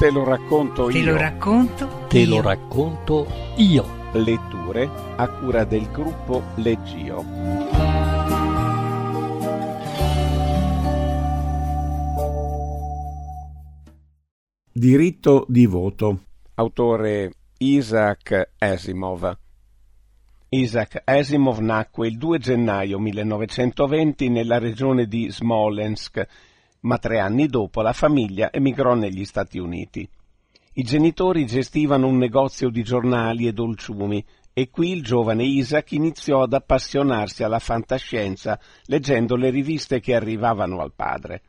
Te lo racconto Te io. lo racconto Te io. lo racconto io. Letture a cura del gruppo Leggio. Diritto di voto. Autore Isaac Asimov. Isaac Asimov nacque il 2 gennaio 1920 nella regione di Smolensk, ma tre anni dopo la famiglia emigrò negli Stati Uniti. I genitori gestivano un negozio di giornali e dolciumi e qui il giovane Isaac iniziò ad appassionarsi alla fantascienza leggendo le riviste che arrivavano al padre.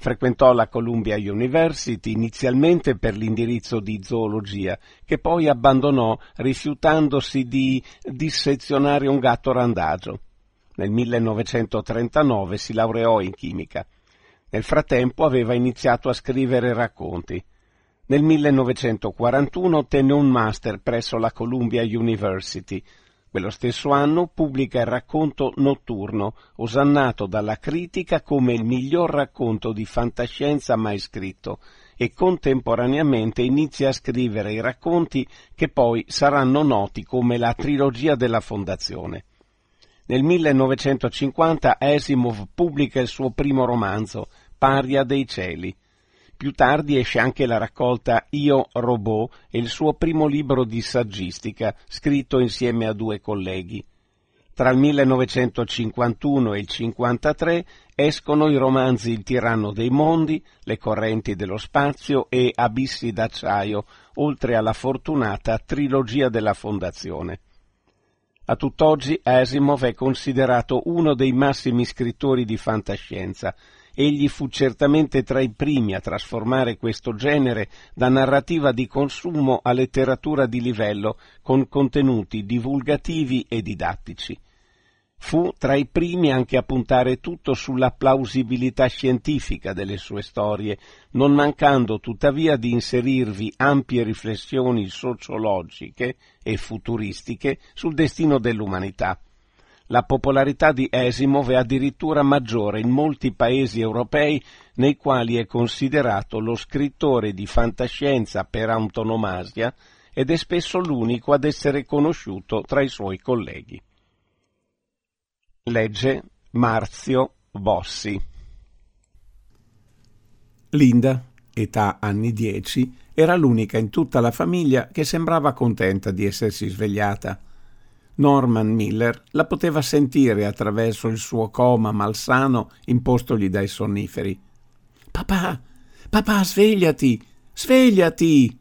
Frequentò la Columbia University inizialmente per l'indirizzo di zoologia, che poi abbandonò rifiutandosi di dissezionare un gatto randagio. Nel 1939 si laureò in chimica. Nel frattempo aveva iniziato a scrivere racconti. Nel 1941 ottenne un master presso la Columbia University. Quello stesso anno pubblica il racconto Notturno, osannato dalla critica come il miglior racconto di fantascienza mai scritto, e contemporaneamente inizia a scrivere i racconti che poi saranno noti come la trilogia della Fondazione. Nel 1950 Asimov pubblica il suo primo romanzo, Paria dei cieli. Più tardi esce anche la raccolta Io Robot e il suo primo libro di saggistica, scritto insieme a due colleghi. Tra il 1951 e il 1953 escono i romanzi Il tiranno dei mondi, Le correnti dello spazio e Abissi d'acciaio, oltre alla fortunata trilogia della Fondazione. A tutt'oggi Asimov è considerato uno dei massimi scrittori di fantascienza. Egli fu certamente tra i primi a trasformare questo genere da narrativa di consumo a letteratura di livello con contenuti divulgativi e didattici. Fu tra i primi anche a puntare tutto sulla plausibilità scientifica delle sue storie, non mancando tuttavia di inserirvi ampie riflessioni sociologiche e futuristiche sul destino dell'umanità. La popolarità di Asimov è addirittura maggiore in molti paesi europei nei quali è considerato lo scrittore di fantascienza per antonomasia ed è spesso l'unico ad essere conosciuto tra i suoi colleghi. Legge Marzio Bossi. Linda, età anni dieci, era l'unica in tutta la famiglia che sembrava contenta di essersi svegliata. Norman Miller la poteva sentire attraverso il suo coma malsano impostogli dai sonniferi. Papà, papà, svegliati, svegliati!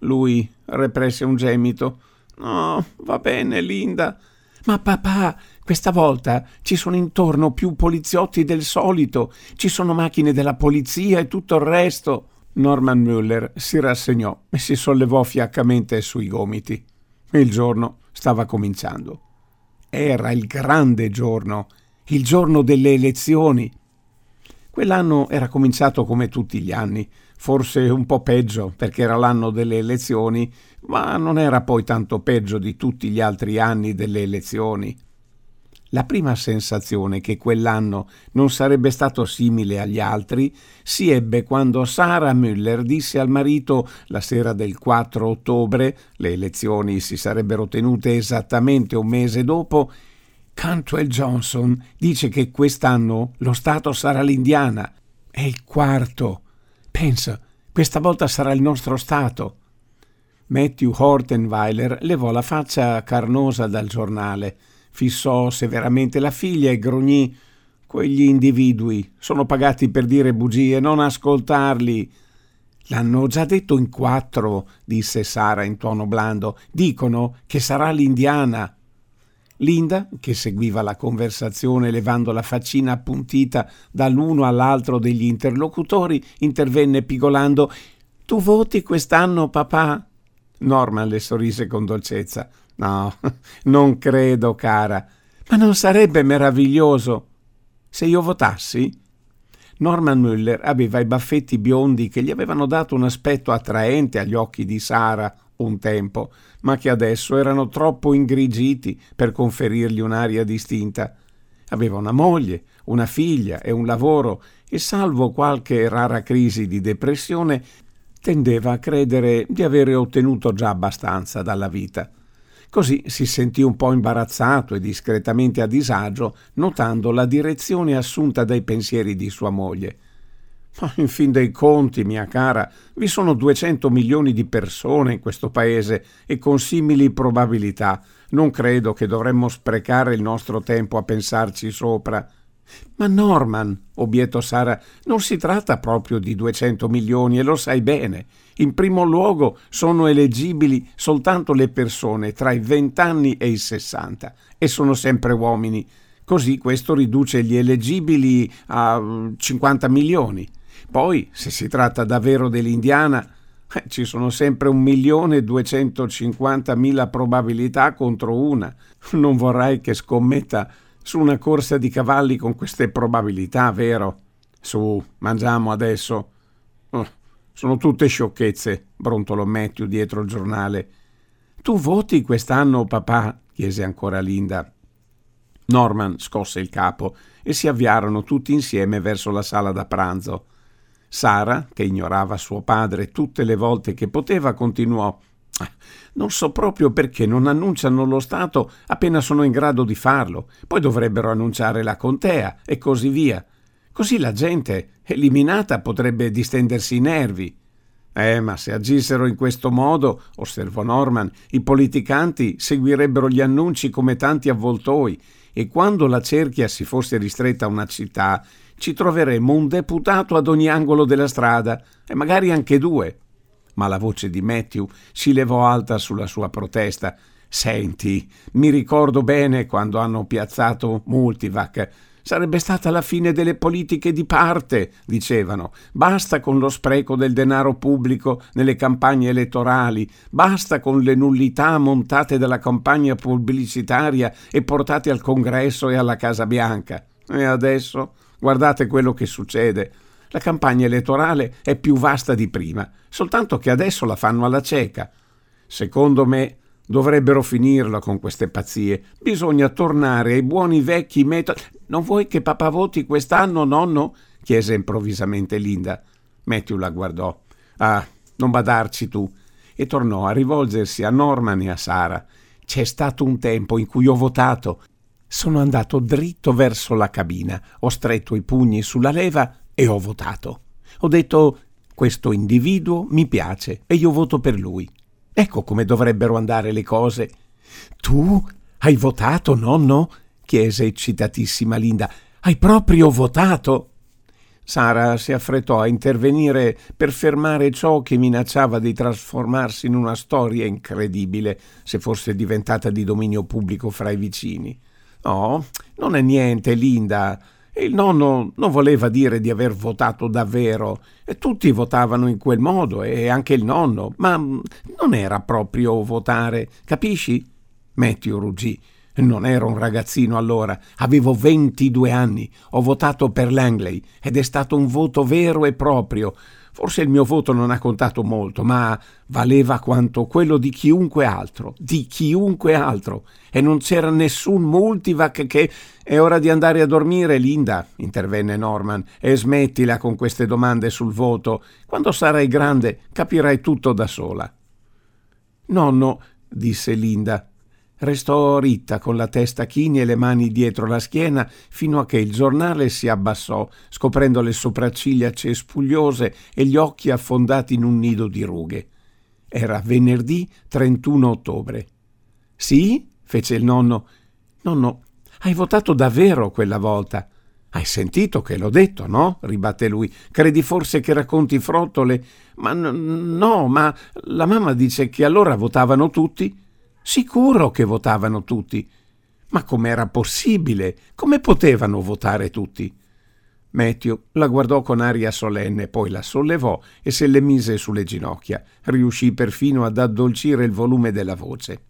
Lui represse un gemito. No, va bene, Linda. Ma papà, questa volta ci sono intorno più poliziotti del solito, ci sono macchine della polizia e tutto il resto. Norman Müller si rassegnò e si sollevò fiaccamente sui gomiti. Il giorno stava cominciando. Era il grande giorno, il giorno delle elezioni. Quell'anno era cominciato come tutti gli anni, forse un po' peggio perché era l'anno delle elezioni, ma non era poi tanto peggio di tutti gli altri anni delle elezioni. La prima sensazione che quell'anno non sarebbe stato simile agli altri si ebbe quando Sarah Müller disse al marito la sera del 4 ottobre, le elezioni si sarebbero tenute esattamente un mese dopo, Cantwell Johnson dice che quest'anno lo Stato sarà l'Indiana. È il quarto. Pensa, questa volta sarà il nostro Stato. Matthew Hortenweiler levò la faccia carnosa dal giornale, fissò severamente la figlia e grugnì Quegli individui sono pagati per dire bugie, non ascoltarli. L'hanno già detto in quattro, disse Sara in tono blando. Dicono che sarà l'Indiana. Linda, che seguiva la conversazione levando la faccina appuntita dall'uno all'altro degli interlocutori, intervenne pigolando Tu voti quest'anno, papà? Norman le sorrise con dolcezza. No, non credo, cara. Ma non sarebbe meraviglioso se io votassi? Norman Müller aveva i baffetti biondi che gli avevano dato un aspetto attraente agli occhi di Sara un tempo, ma che adesso erano troppo ingrigiti per conferirgli un'aria distinta. Aveva una moglie, una figlia e un lavoro e salvo qualche rara crisi di depressione tendeva a credere di avere ottenuto già abbastanza dalla vita. Così si sentì un po' imbarazzato e discretamente a disagio, notando la direzione assunta dai pensieri di sua moglie. Ma in fin dei conti, mia cara, vi sono 200 milioni di persone in questo paese e con simili probabilità non credo che dovremmo sprecare il nostro tempo a pensarci sopra. Ma Norman, obiettò Sara, non si tratta proprio di 200 milioni e lo sai bene. In primo luogo sono eleggibili soltanto le persone tra i 20 anni e i 60 e sono sempre uomini. Così questo riduce gli eleggibili a 50 milioni. Poi, se si tratta davvero dell'Indiana, eh, ci sono sempre un milione e duecentocinquantamila probabilità contro una. Non vorrai che scommetta su una corsa di cavalli con queste probabilità, vero? Su, mangiamo adesso. Sono tutte sciocchezze, brontolò Matthew dietro il giornale. Tu voti quest'anno, papà? chiese ancora Linda. Norman scosse il capo e si avviarono tutti insieme verso la sala da pranzo. Sara, che ignorava suo padre tutte le volte che poteva, continuò ah, non so proprio perché non annunciano lo Stato appena sono in grado di farlo. Poi dovrebbero annunciare la contea e così via. Così la gente, eliminata, potrebbe distendersi i nervi. Eh, ma se agissero in questo modo, osservò Norman, i politicanti seguirebbero gli annunci come tanti avvoltoi e quando la cerchia si fosse ristretta a una città, ci troveremmo un deputato ad ogni angolo della strada e magari anche due. Ma la voce di Matthew si levò alta sulla sua protesta. Senti, mi ricordo bene quando hanno piazzato Multivac. Sarebbe stata la fine delle politiche di parte, dicevano. Basta con lo spreco del denaro pubblico nelle campagne elettorali, basta con le nullità montate dalla campagna pubblicitaria e portate al Congresso e alla Casa Bianca. E adesso Guardate quello che succede. La campagna elettorale è più vasta di prima, soltanto che adesso la fanno alla cieca. Secondo me dovrebbero finirla con queste pazzie. Bisogna tornare ai buoni vecchi metodi. Non vuoi che papà voti quest'anno, nonno? chiese improvvisamente Linda. Matthew la guardò. Ah, non badarci tu. E tornò a rivolgersi a Norman e a Sara. C'è stato un tempo in cui ho votato sono andato dritto verso la cabina, ho stretto i pugni sulla leva e ho votato. Ho detto questo individuo mi piace e io voto per lui. Ecco come dovrebbero andare le cose. Tu hai votato, nonno? Chiese eccitatissima Linda. Hai proprio votato? Sara si affrettò a intervenire per fermare ciò che minacciava di trasformarsi in una storia incredibile se fosse diventata di dominio pubblico fra i vicini. No, non è niente, Linda. Il nonno non voleva dire di aver votato davvero. E tutti votavano in quel modo, e anche il nonno, ma non era proprio votare, capisci? Matthew ruggì. Non ero un ragazzino allora, avevo 22 anni, ho votato per Langley ed è stato un voto vero e proprio, Forse il mio voto non ha contato molto, ma valeva quanto quello di chiunque altro, di chiunque altro. E non c'era nessun multivac che... È ora di andare a dormire, Linda, intervenne Norman, e smettila con queste domande sul voto. Quando sarai grande capirai tutto da sola. Nonno, disse Linda, Restò ritta con la testa chini e le mani dietro la schiena fino a che il giornale si abbassò, scoprendo le sopracciglia cespugliose e gli occhi affondati in un nido di rughe. Era venerdì 31 ottobre. Sì? fece il nonno. Nonno, hai votato davvero quella volta? Hai sentito che l'ho detto, no? ribatte lui. Credi forse che racconti frottole? Ma n- no, ma la mamma dice che allora votavano tutti. Sicuro che votavano tutti. Ma com'era possibile? Come potevano votare tutti? Matthew la guardò con aria solenne, poi la sollevò e se le mise sulle ginocchia. Riuscì perfino ad addolcire il volume della voce.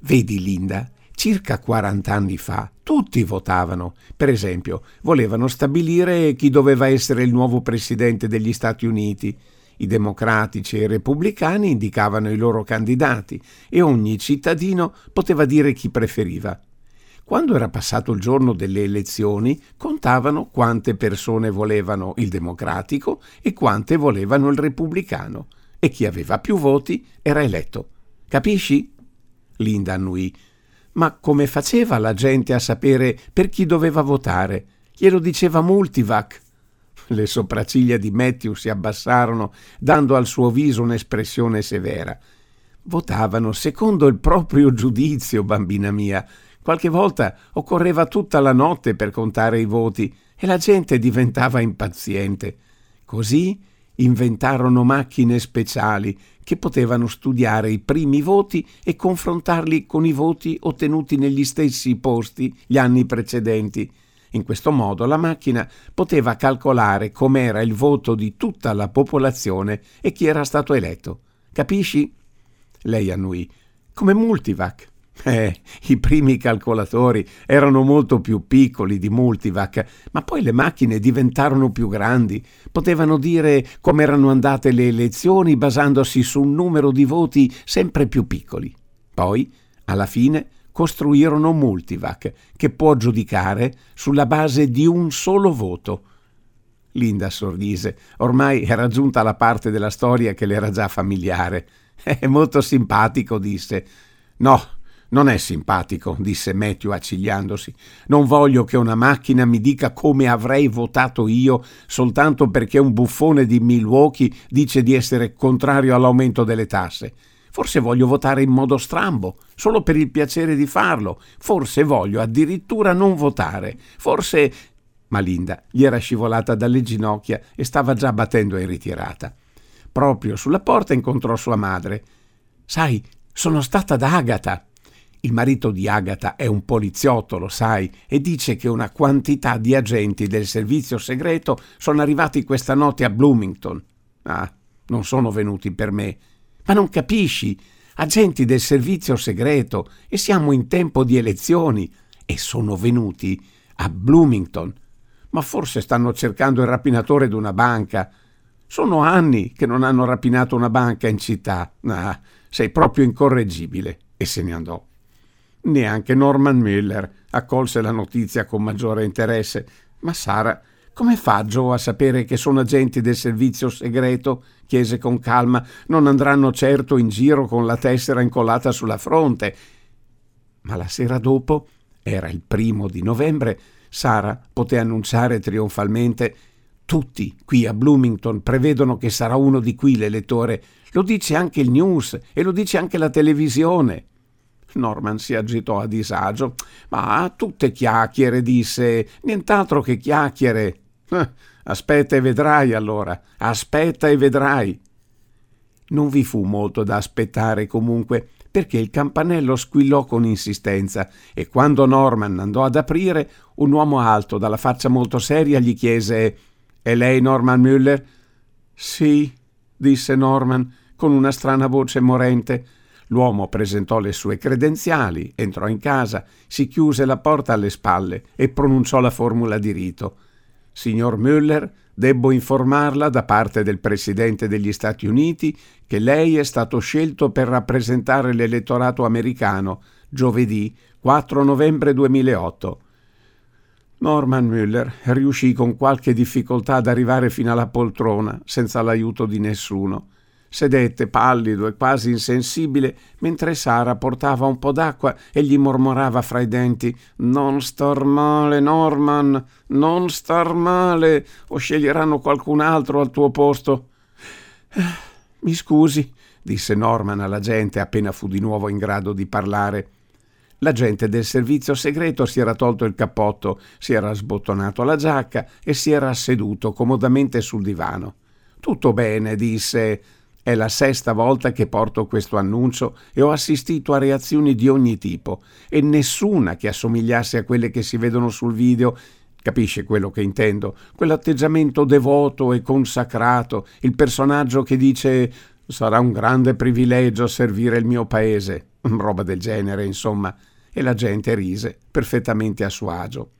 Vedi, Linda, circa 40 anni fa tutti votavano. Per esempio, volevano stabilire chi doveva essere il nuovo presidente degli Stati Uniti. I democratici e i repubblicani indicavano i loro candidati e ogni cittadino poteva dire chi preferiva. Quando era passato il giorno delle elezioni, contavano quante persone volevano il democratico e quante volevano il repubblicano, e chi aveva più voti era eletto. Capisci? Linda annui. Ma come faceva la gente a sapere per chi doveva votare? Glielo diceva Multivac. Le sopracciglia di Matthew si abbassarono, dando al suo viso un'espressione severa. Votavano secondo il proprio giudizio, bambina mia. Qualche volta occorreva tutta la notte per contare i voti e la gente diventava impaziente. Così inventarono macchine speciali che potevano studiare i primi voti e confrontarli con i voti ottenuti negli stessi posti gli anni precedenti. In questo modo la macchina poteva calcolare com'era il voto di tutta la popolazione e chi era stato eletto. Capisci? Lei annui. Come Multivac. Eh, i primi calcolatori erano molto più piccoli di Multivac, ma poi le macchine diventarono più grandi. Potevano dire come erano andate le elezioni basandosi su un numero di voti sempre più piccoli. Poi, alla fine, costruirono Multivac, che può giudicare sulla base di un solo voto. Linda sorrise. Ormai era giunta la parte della storia che le era già familiare. È molto simpatico, disse. No, non è simpatico, disse Matthew accigliandosi. Non voglio che una macchina mi dica come avrei votato io soltanto perché un buffone di Milwaukee dice di essere contrario all'aumento delle tasse. Forse voglio votare in modo strambo, solo per il piacere di farlo. Forse voglio addirittura non votare. Forse. Ma Linda gli era scivolata dalle ginocchia e stava già battendo in ritirata. Proprio sulla porta incontrò sua madre. Sai, sono stata da Agata. Il marito di Agata è un poliziotto, lo sai, e dice che una quantità di agenti del servizio segreto sono arrivati questa notte a Bloomington. Ah, non sono venuti per me. Ma non capisci? Agenti del servizio segreto e siamo in tempo di elezioni e sono venuti a Bloomington. Ma forse stanno cercando il rapinatore di una banca. Sono anni che non hanno rapinato una banca in città. Ah, sei proprio incorreggibile. E se ne andò. Neanche Norman Miller accolse la notizia con maggiore interesse. Ma Sara come fa Joe a sapere che sono agenti del servizio segreto? Chiese con calma. Non andranno certo in giro con la tessera incollata sulla fronte. Ma la sera dopo, era il primo di novembre, Sara poté annunciare trionfalmente tutti qui a Bloomington prevedono che sarà uno di qui l'elettore. Lo dice anche il news e lo dice anche la televisione. Norman si agitò a disagio. Ma tutte chiacchiere, disse. Nient'altro che chiacchiere. Eh, aspetta e vedrai allora, aspetta e vedrai. Non vi fu molto da aspettare comunque, perché il campanello squillò con insistenza e quando Norman andò ad aprire, un uomo alto, dalla faccia molto seria, gli chiese È lei Norman Müller? Sì, disse Norman con una strana voce morente. L'uomo presentò le sue credenziali, entrò in casa, si chiuse la porta alle spalle e pronunciò la formula di rito. Signor Müller, debbo informarla da parte del Presidente degli Stati Uniti che lei è stato scelto per rappresentare l'elettorato americano giovedì 4 novembre 2008. Norman Müller riuscì con qualche difficoltà ad arrivare fino alla poltrona senza l'aiuto di nessuno. Sedette pallido e quasi insensibile mentre Sara portava un po' d'acqua e gli mormorava fra i denti Non star male, Norman, non star male, o sceglieranno qualcun altro al tuo posto. Eh, mi scusi, disse Norman alla gente appena fu di nuovo in grado di parlare. L'agente del servizio segreto si era tolto il cappotto, si era sbottonato la giacca e si era seduto comodamente sul divano. Tutto bene, disse. È la sesta volta che porto questo annuncio e ho assistito a reazioni di ogni tipo e nessuna che assomigliasse a quelle che si vedono sul video. Capisce quello che intendo? Quell'atteggiamento devoto e consacrato, il personaggio che dice sarà un grande privilegio servire il mio paese, roba del genere, insomma. E la gente rise, perfettamente a suo agio.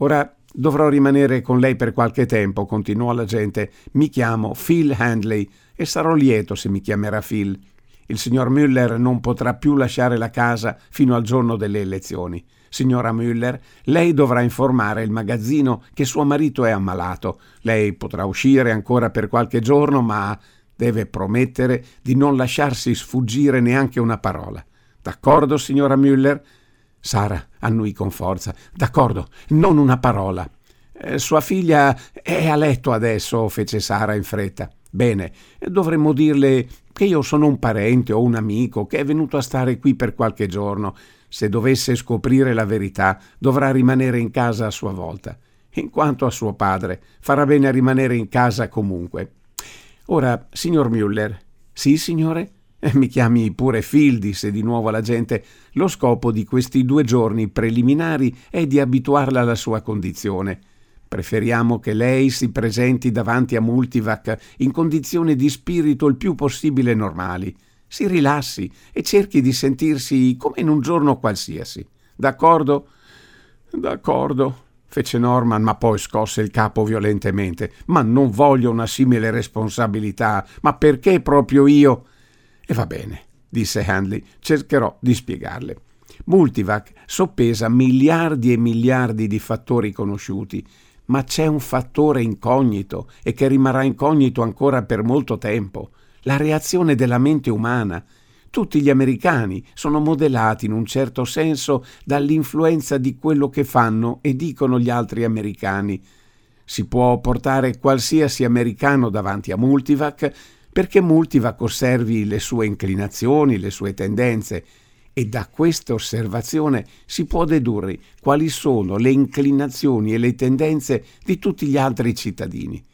Ora dovrò rimanere con lei per qualche tempo, continuò la gente. Mi chiamo Phil Handley e sarò lieto se mi chiamerà Phil. Il signor Müller non potrà più lasciare la casa fino al giorno delle elezioni. Signora Müller, lei dovrà informare il magazzino che suo marito è ammalato. Lei potrà uscire ancora per qualche giorno, ma deve promettere di non lasciarsi sfuggire neanche una parola. D'accordo, signora Müller? Sara annui con forza. D'accordo, non una parola. Eh, sua figlia è a letto adesso, fece Sara in fretta. Bene, dovremmo dirle che io sono un parente o un amico che è venuto a stare qui per qualche giorno. Se dovesse scoprire la verità, dovrà rimanere in casa a sua volta. In quanto a suo padre, farà bene a rimanere in casa comunque. Ora, signor Müller. Sì, signore? Eh, mi chiami pure Phil, disse di nuovo la gente. Lo scopo di questi due giorni preliminari è di abituarla alla sua condizione. Preferiamo che lei si presenti davanti a Multivac in condizioni di spirito il più possibile normali. Si rilassi e cerchi di sentirsi come in un giorno qualsiasi. D'accordo? D'accordo, fece Norman, ma poi scosse il capo violentemente. Ma non voglio una simile responsabilità. Ma perché proprio io? E va bene, disse Handley, cercherò di spiegarle. Multivac soppesa miliardi e miliardi di fattori conosciuti ma c'è un fattore incognito e che rimarrà incognito ancora per molto tempo, la reazione della mente umana. Tutti gli americani sono modellati in un certo senso dall'influenza di quello che fanno e dicono gli altri americani. Si può portare qualsiasi americano davanti a Multivac perché Multivac osservi le sue inclinazioni, le sue tendenze, e da questa osservazione si può dedurre quali sono le inclinazioni e le tendenze di tutti gli altri cittadini.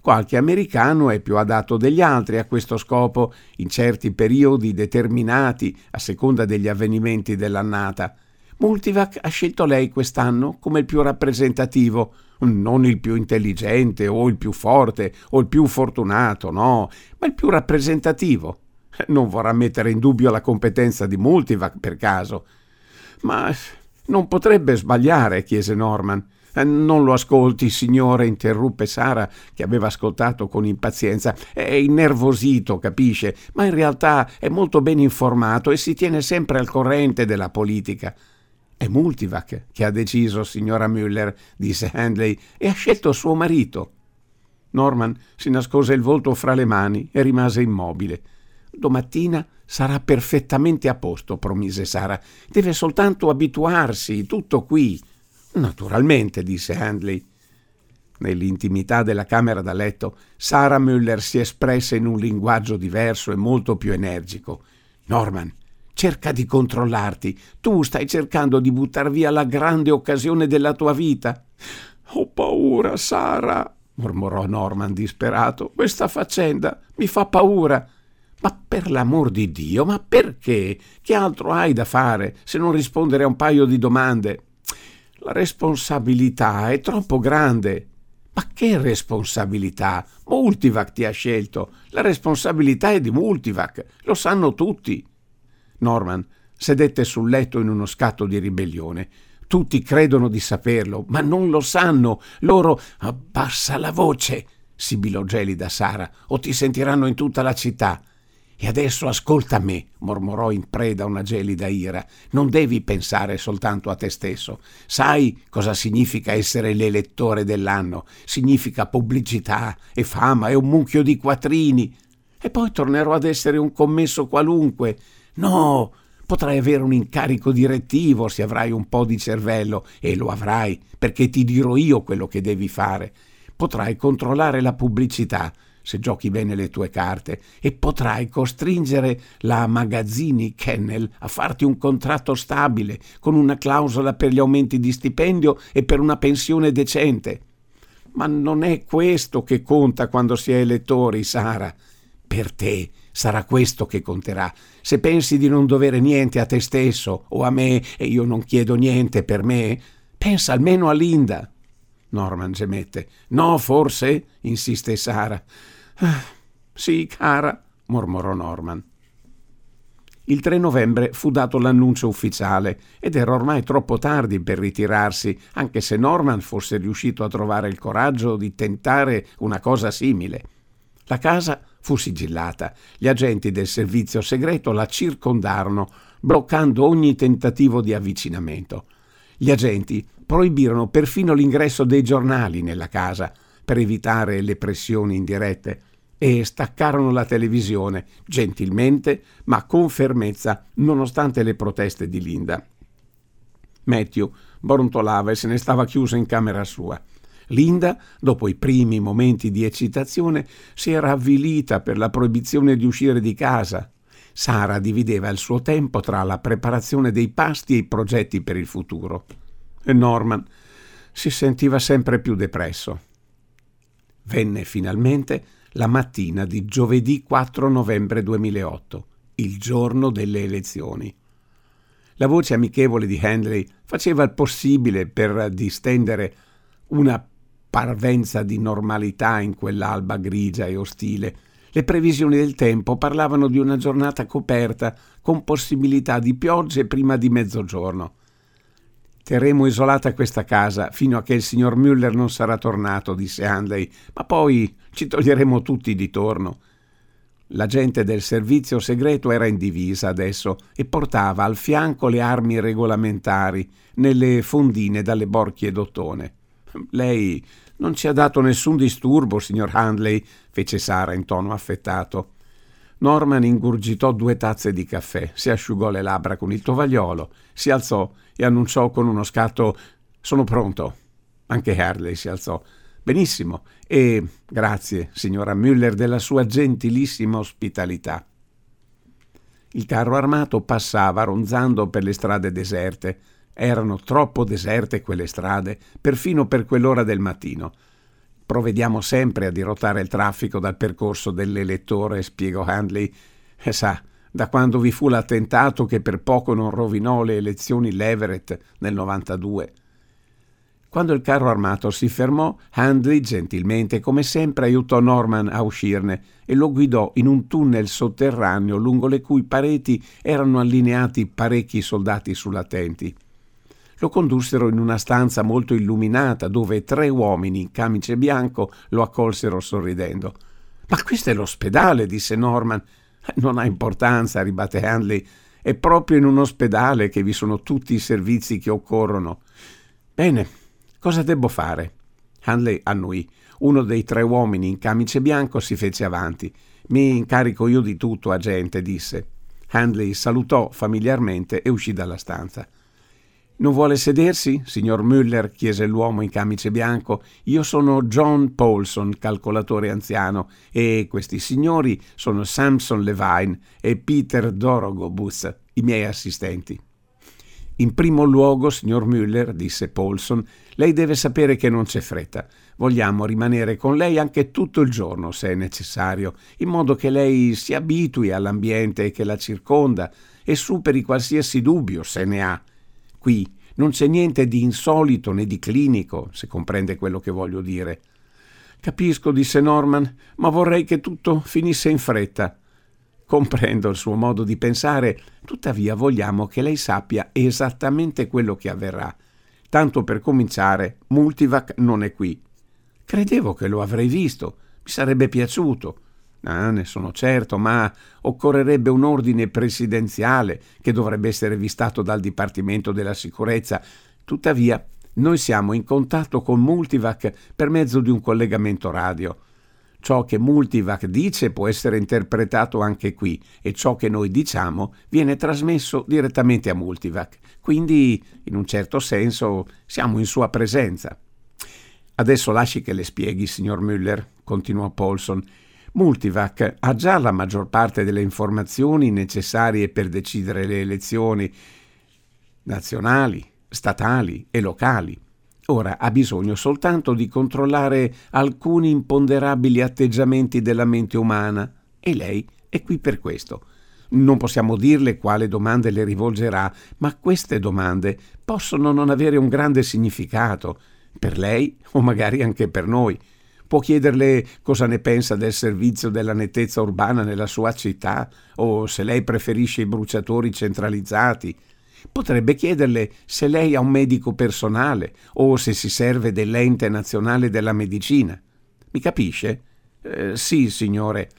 Qualche americano è più adatto degli altri a questo scopo in certi periodi determinati a seconda degli avvenimenti dell'annata. Multivac ha scelto lei quest'anno come il più rappresentativo, non il più intelligente o il più forte o il più fortunato, no, ma il più rappresentativo. Non vorrà mettere in dubbio la competenza di Multivac per caso. Ma non potrebbe sbagliare, chiese Norman. Eh, non lo ascolti, signore, interruppe Sara, che aveva ascoltato con impazienza. È innervosito, capisce, ma in realtà è molto ben informato e si tiene sempre al corrente della politica. È Multivac che ha deciso, signora Müller, disse Handley, e ha scelto suo marito. Norman si nascose il volto fra le mani e rimase immobile. Domattina sarà perfettamente a posto, promise Sara. Deve soltanto abituarsi, tutto qui. Naturalmente, disse Handley. Nell'intimità della camera da letto, Sara Müller si espresse in un linguaggio diverso e molto più energico. Norman, cerca di controllarti. Tu stai cercando di buttar via la grande occasione della tua vita. Ho paura, Sara, mormorò Norman disperato. Questa faccenda mi fa paura. Ma per l'amor di Dio, ma perché? Che altro hai da fare se non rispondere a un paio di domande? La responsabilità è troppo grande. Ma che responsabilità? Multivac ti ha scelto. La responsabilità è di Multivac. Lo sanno tutti. Norman sedette sul letto in uno scatto di ribellione. Tutti credono di saperlo, ma non lo sanno. Loro abbassa la voce, sibilò gelida Sara, o ti sentiranno in tutta la città. E adesso ascolta me, mormorò in preda a una gelida ira. Non devi pensare soltanto a te stesso. Sai cosa significa essere l'elettore dell'anno? Significa pubblicità e fama e un mucchio di quattrini. E poi tornerò ad essere un commesso qualunque. No, potrai avere un incarico direttivo se avrai un po' di cervello, e lo avrai, perché ti dirò io quello che devi fare. Potrai controllare la pubblicità se giochi bene le tue carte, e potrai costringere la Magazzini Kennel a farti un contratto stabile, con una clausola per gli aumenti di stipendio e per una pensione decente. Ma non è questo che conta quando si è elettori, Sara. Per te sarà questo che conterà. Se pensi di non dovere niente a te stesso o a me e io non chiedo niente per me, pensa almeno a Linda. Norman gemette. No, forse? insiste Sara. Ah, sì, cara, mormorò Norman. Il 3 novembre fu dato l'annuncio ufficiale ed era ormai troppo tardi per ritirarsi, anche se Norman fosse riuscito a trovare il coraggio di tentare una cosa simile. La casa fu sigillata. Gli agenti del servizio segreto la circondarono, bloccando ogni tentativo di avvicinamento. Gli agenti proibirono perfino l'ingresso dei giornali nella casa per evitare le pressioni indirette e staccarono la televisione, gentilmente ma con fermezza, nonostante le proteste di Linda. Matthew brontolava e se ne stava chiuso in camera sua. Linda, dopo i primi momenti di eccitazione, si era avvilita per la proibizione di uscire di casa. Sara divideva il suo tempo tra la preparazione dei pasti e i progetti per il futuro. E Norman si sentiva sempre più depresso. Venne finalmente la mattina di giovedì 4 novembre 2008, il giorno delle elezioni. La voce amichevole di Handley faceva il possibile per distendere una parvenza di normalità in quell'alba grigia e ostile. Le previsioni del tempo parlavano di una giornata coperta, con possibilità di piogge prima di mezzogiorno. Terremo isolata questa casa fino a che il signor Müller non sarà tornato, disse Handley, ma poi ci toglieremo tutti di torno. La gente del servizio segreto era in divisa adesso e portava al fianco le armi regolamentari nelle fondine dalle borchie d'ottone. Lei non ci ha dato nessun disturbo, signor Handley, fece Sara in tono affettato. Norman ingurgitò due tazze di caffè, si asciugò le labbra con il tovagliolo, si alzò e annunciò con uno scatto Sono pronto. Anche Harley si alzò. Benissimo, e grazie, signora Müller, della sua gentilissima ospitalità. Il carro armato passava ronzando per le strade deserte. Erano troppo deserte quelle strade, perfino per quell'ora del mattino. Provvediamo sempre a dirottare il traffico dal percorso dell'elettore, spiegò Handley. E sa, da quando vi fu l'attentato che per poco non rovinò le elezioni Leverett nel 92. Quando il carro armato si fermò, Handley gentilmente, come sempre, aiutò Norman a uscirne e lo guidò in un tunnel sotterraneo lungo le cui pareti erano allineati parecchi soldati sull'attenti lo condussero in una stanza molto illuminata dove tre uomini in camice bianco lo accolsero sorridendo. Ma questo è l'ospedale, disse Norman. Non ha importanza, ribatte Handley. È proprio in un ospedale che vi sono tutti i servizi che occorrono. Bene, cosa debbo fare? Handley annui. Uno dei tre uomini in camice bianco si fece avanti. Mi incarico io di tutto, agente, disse. Handley salutò familiarmente e uscì dalla stanza. Non vuole sedersi, signor Müller? chiese l'uomo in camice bianco. Io sono John Paulson, calcolatore anziano, e questi signori sono Samson Levine e Peter Dorogobus, i miei assistenti. In primo luogo, signor Müller, disse Paulson, lei deve sapere che non c'è fretta. Vogliamo rimanere con lei anche tutto il giorno, se è necessario, in modo che lei si abitui all'ambiente che la circonda e superi qualsiasi dubbio, se ne ha. Qui non c'è niente di insolito né di clinico, se comprende quello che voglio dire. Capisco, disse Norman, ma vorrei che tutto finisse in fretta. Comprendo il suo modo di pensare, tuttavia vogliamo che lei sappia esattamente quello che avverrà. Tanto per cominciare, Multivac non è qui. Credevo che lo avrei visto, mi sarebbe piaciuto. Ah, ne sono certo, ma occorrerebbe un ordine presidenziale che dovrebbe essere vistato dal Dipartimento della Sicurezza. Tuttavia, noi siamo in contatto con Multivac per mezzo di un collegamento radio. Ciò che Multivac dice può essere interpretato anche qui e ciò che noi diciamo viene trasmesso direttamente a Multivac. Quindi, in un certo senso, siamo in sua presenza. Adesso lasci che le spieghi, signor Müller, continuò Paulson. Multivac ha già la maggior parte delle informazioni necessarie per decidere le elezioni nazionali, statali e locali. Ora ha bisogno soltanto di controllare alcuni imponderabili atteggiamenti della mente umana e lei è qui per questo. Non possiamo dirle quale domande le rivolgerà, ma queste domande possono non avere un grande significato per lei o magari anche per noi. Può chiederle cosa ne pensa del servizio della nettezza urbana nella sua città o se lei preferisce i bruciatori centralizzati. Potrebbe chiederle se lei ha un medico personale o se si serve dell'ente nazionale della medicina. Mi capisce? Eh, sì, signore.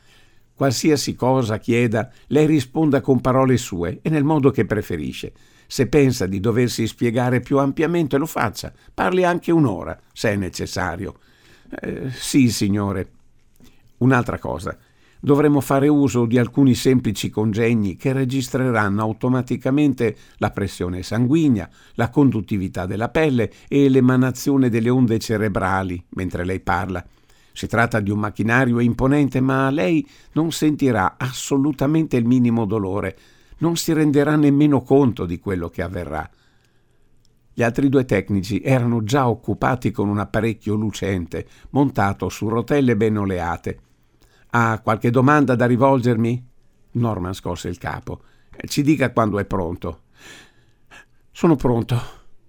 Qualsiasi cosa chieda, lei risponda con parole sue e nel modo che preferisce. Se pensa di doversi spiegare più ampiamente, lo faccia. Parli anche un'ora, se è necessario. Eh, sì, signore. Un'altra cosa. Dovremmo fare uso di alcuni semplici congegni che registreranno automaticamente la pressione sanguigna, la conduttività della pelle e l'emanazione delle onde cerebrali mentre lei parla. Si tratta di un macchinario imponente, ma lei non sentirà assolutamente il minimo dolore, non si renderà nemmeno conto di quello che avverrà. Gli altri due tecnici erano già occupati con un apparecchio lucente montato su rotelle ben oleate. Ha qualche domanda da rivolgermi? Norman scosse il capo. Ci dica quando è pronto. Sono pronto.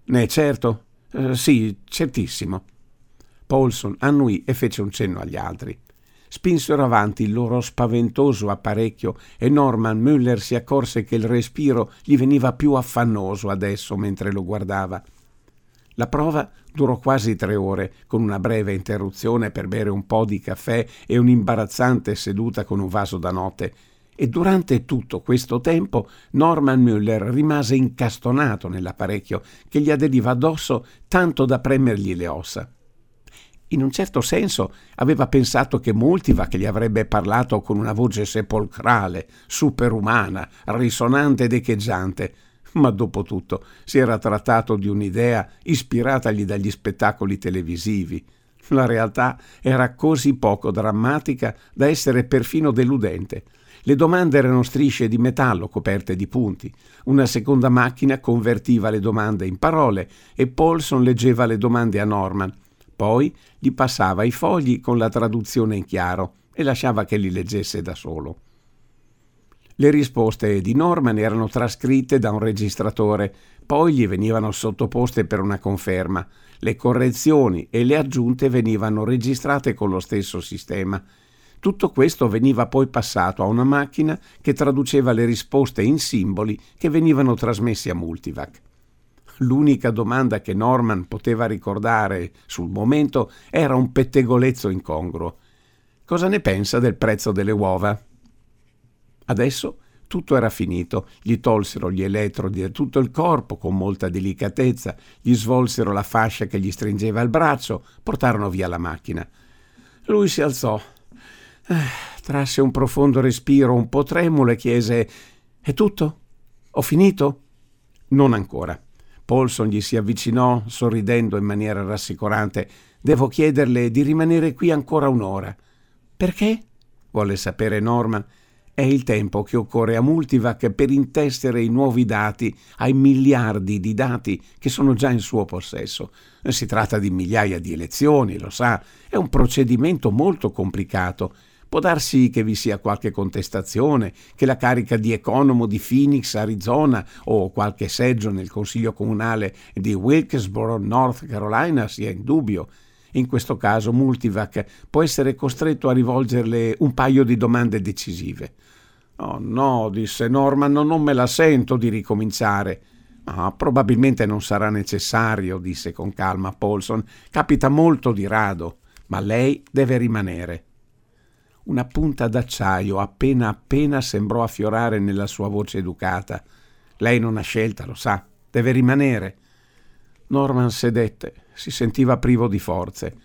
Ne è certo? Eh, sì, certissimo. Paulson annui e fece un cenno agli altri. Spinsero avanti il loro spaventoso apparecchio e Norman Müller si accorse che il respiro gli veniva più affannoso adesso mentre lo guardava. La prova durò quasi tre ore, con una breve interruzione per bere un po' di caffè e un'imbarazzante seduta con un vaso da notte. E durante tutto questo tempo Norman Müller rimase incastonato nell'apparecchio che gli aderiva addosso tanto da premergli le ossa. In un certo senso aveva pensato che Multivac gli avrebbe parlato con una voce sepolcrale, superumana, risonante ed echeggiante, ma dopo tutto si era trattato di un'idea ispiratagli dagli spettacoli televisivi. La realtà era così poco drammatica da essere perfino deludente. Le domande erano strisce di metallo coperte di punti. Una seconda macchina convertiva le domande in parole e Paulson leggeva le domande a Norman poi gli passava i fogli con la traduzione in chiaro e lasciava che li leggesse da solo. Le risposte di Norman erano trascritte da un registratore, poi gli venivano sottoposte per una conferma. Le correzioni e le aggiunte venivano registrate con lo stesso sistema. Tutto questo veniva poi passato a una macchina che traduceva le risposte in simboli che venivano trasmessi a Multivac. L'unica domanda che Norman poteva ricordare sul momento era un pettegolezzo incongruo. Cosa ne pensa del prezzo delle uova? Adesso tutto era finito, gli tolsero gli elettrodi da tutto il corpo con molta delicatezza, gli svolsero la fascia che gli stringeva il braccio, portarono via la macchina. Lui si alzò, eh, trasse un profondo respiro un po' tremulo e chiese: È tutto? Ho finito? Non ancora. Paulson gli si avvicinò, sorridendo in maniera rassicurante. Devo chiederle di rimanere qui ancora un'ora. Perché? volle sapere Norman. È il tempo che occorre a Multivac per intestere i nuovi dati ai miliardi di dati che sono già in suo possesso. Si tratta di migliaia di elezioni, lo sa, è un procedimento molto complicato Può darsi che vi sia qualche contestazione, che la carica di economo di Phoenix, Arizona o qualche seggio nel Consiglio comunale di Wilkesboro, North Carolina sia in dubbio. In questo caso Multivac può essere costretto a rivolgerle un paio di domande decisive. Oh no, disse Norman, non me la sento di ricominciare. Ah, probabilmente non sarà necessario, disse con calma Paulson. Capita molto di rado, ma lei deve rimanere. Una punta d'acciaio appena appena sembrò affiorare nella sua voce educata. Lei non ha scelta, lo sa, deve rimanere. Norman sedette, si sentiva privo di forze.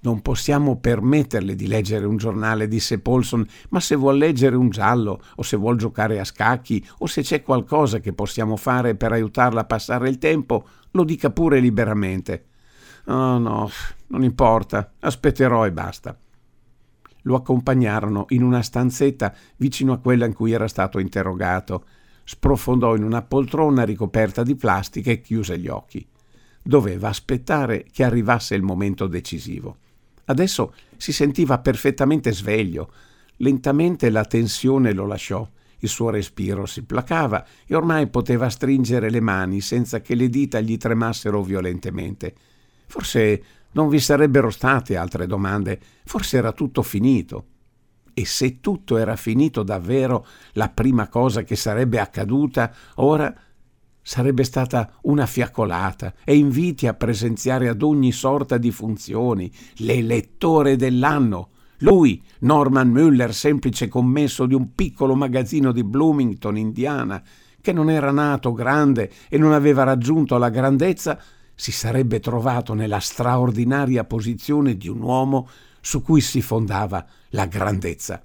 Non possiamo permetterle di leggere un giornale, disse Paulson, ma se vuol leggere un giallo, o se vuol giocare a scacchi, o se c'è qualcosa che possiamo fare per aiutarla a passare il tempo, lo dica pure liberamente. Oh no, non importa, aspetterò e basta lo accompagnarono in una stanzetta vicino a quella in cui era stato interrogato. Sprofondò in una poltrona ricoperta di plastica e chiuse gli occhi. Doveva aspettare che arrivasse il momento decisivo. Adesso si sentiva perfettamente sveglio. Lentamente la tensione lo lasciò. Il suo respiro si placava e ormai poteva stringere le mani senza che le dita gli tremassero violentemente. Forse non vi sarebbero state altre domande, forse era tutto finito. E se tutto era finito davvero, la prima cosa che sarebbe accaduta ora sarebbe stata una fiaccolata e inviti a presenziare ad ogni sorta di funzioni, l'elettore dell'anno. Lui, Norman Müller, semplice commesso di un piccolo magazzino di Bloomington, Indiana, che non era nato grande e non aveva raggiunto la grandezza, si sarebbe trovato nella straordinaria posizione di un uomo su cui si fondava la grandezza.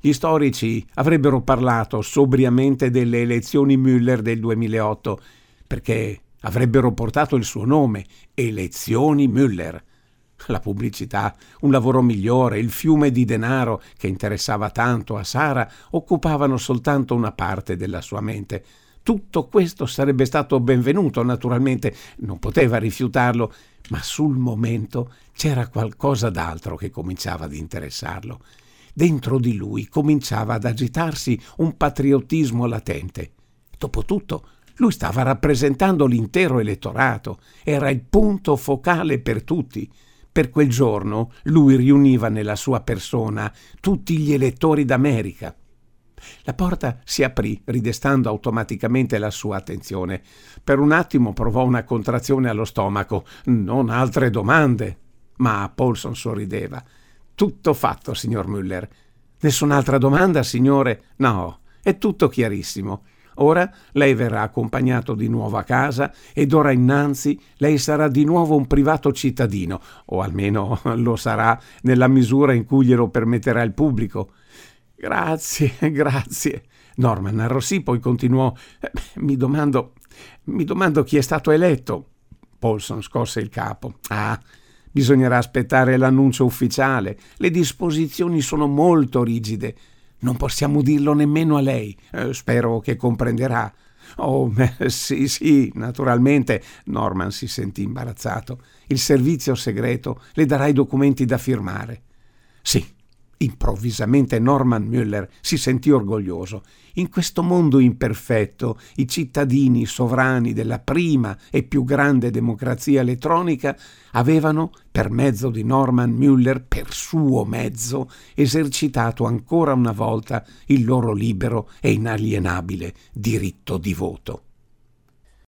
Gli storici avrebbero parlato sobriamente delle elezioni Müller del 2008 perché avrebbero portato il suo nome, Elezioni Müller. La pubblicità, un lavoro migliore, il fiume di denaro che interessava tanto a Sara occupavano soltanto una parte della sua mente. Tutto questo sarebbe stato benvenuto, naturalmente, non poteva rifiutarlo, ma sul momento c'era qualcosa d'altro che cominciava ad interessarlo. Dentro di lui cominciava ad agitarsi un patriottismo latente. Dopotutto, lui stava rappresentando l'intero elettorato, era il punto focale per tutti. Per quel giorno lui riuniva nella sua persona tutti gli elettori d'America. La porta si aprì, ridestando automaticamente la sua attenzione. Per un attimo provò una contrazione allo stomaco. Non altre domande. Ma Paulson sorrideva. Tutto fatto, signor Müller. Nessun'altra domanda, signore? No, è tutto chiarissimo. Ora lei verrà accompagnato di nuovo a casa ed ora innanzi lei sarà di nuovo un privato cittadino, o almeno lo sarà nella misura in cui glielo permetterà il pubblico. Grazie, grazie. Norman arrossì, poi continuò. Eh, mi domando. mi domando chi è stato eletto. Paulson scosse il capo. Ah, bisognerà aspettare l'annuncio ufficiale. Le disposizioni sono molto rigide. Non possiamo dirlo nemmeno a lei. Eh, spero che comprenderà. Oh, sì, sì, naturalmente. Norman si sentì imbarazzato. Il servizio segreto le darà i documenti da firmare. Sì, Improvvisamente Norman Müller si sentì orgoglioso. In questo mondo imperfetto, i cittadini sovrani della prima e più grande democrazia elettronica avevano, per mezzo di Norman Müller, per suo mezzo, esercitato ancora una volta il loro libero e inalienabile diritto di voto.